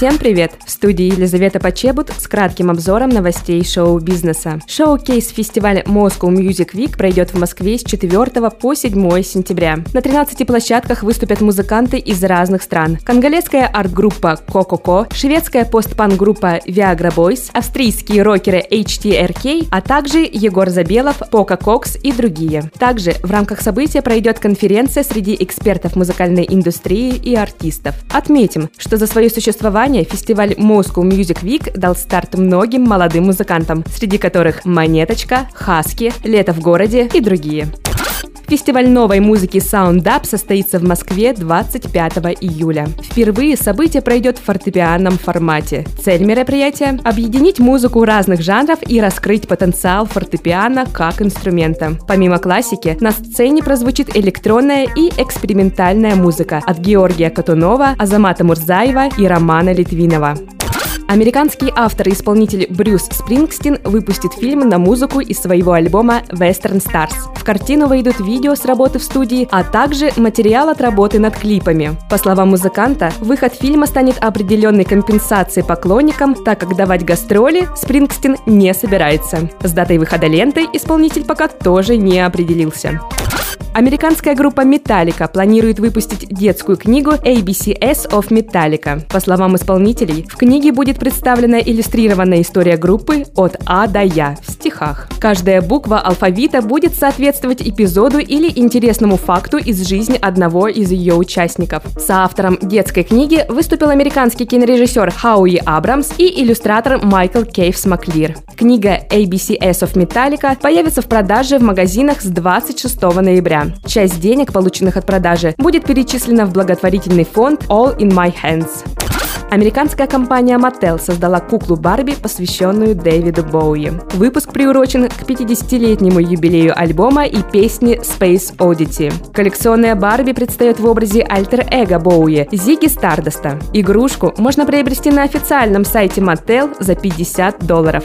Всем привет! В студии Елизавета Почебут с кратким обзором новостей шоу-бизнеса. Шоу-кейс фестиваля Moscow Music Week пройдет в Москве с 4 по 7 сентября. На 13 площадках выступят музыканты из разных стран. Конголезская арт-группа Кококо, шведская постпан-группа Viagra Boys, австрийские рокеры HTRK, а также Егор Забелов, Пока Кокс и другие. Также в рамках события пройдет конференция среди экспертов музыкальной индустрии и артистов. Отметим, что за свое существование ранее фестиваль Moscow Music Week дал старт многим молодым музыкантам, среди которых Монеточка, Хаски, Лето в городе и другие. Фестиваль новой музыки Sound Up состоится в Москве 25 июля. Впервые событие пройдет в фортепианном формате. Цель мероприятия – объединить музыку разных жанров и раскрыть потенциал фортепиано как инструмента. Помимо классики, на сцене прозвучит электронная и экспериментальная музыка от Георгия Катунова, Азамата Мурзаева и Романа Литвинова. Американский автор и исполнитель Брюс Спрингстин выпустит фильм на музыку из своего альбома Western Stars. В картину войдут видео с работы в студии, а также материал от работы над клипами. По словам музыканта, выход фильма станет определенной компенсацией поклонникам, так как давать гастроли Спрингстин не собирается. С датой выхода ленты исполнитель пока тоже не определился. Американская группа Metallica планирует выпустить детскую книгу ABCS of Metallica. По словам исполнителей, в книге будет представлена иллюстрированная история группы от А до Я в стихах. Каждая буква алфавита будет соответствовать эпизоду или интересному факту из жизни одного из ее участников. Соавтором детской книги выступил американский кинорежиссер Хауи Абрамс и иллюстратор Майкл Кейвс Маклир. Книга ABCS of Metallica появится в продаже в магазинах с 26 ноября. Часть денег, полученных от продажи, будет перечислена в благотворительный фонд All in My Hands. Американская компания Mattel создала куклу Барби, посвященную Дэвиду Боуи. Выпуск приурочен к 50-летнему юбилею альбома и песни Space Oddity. Коллекционная Барби предстает в образе альтер-эго Боуи Зиги Стардоста. Игрушку можно приобрести на официальном сайте Mattel за 50 долларов.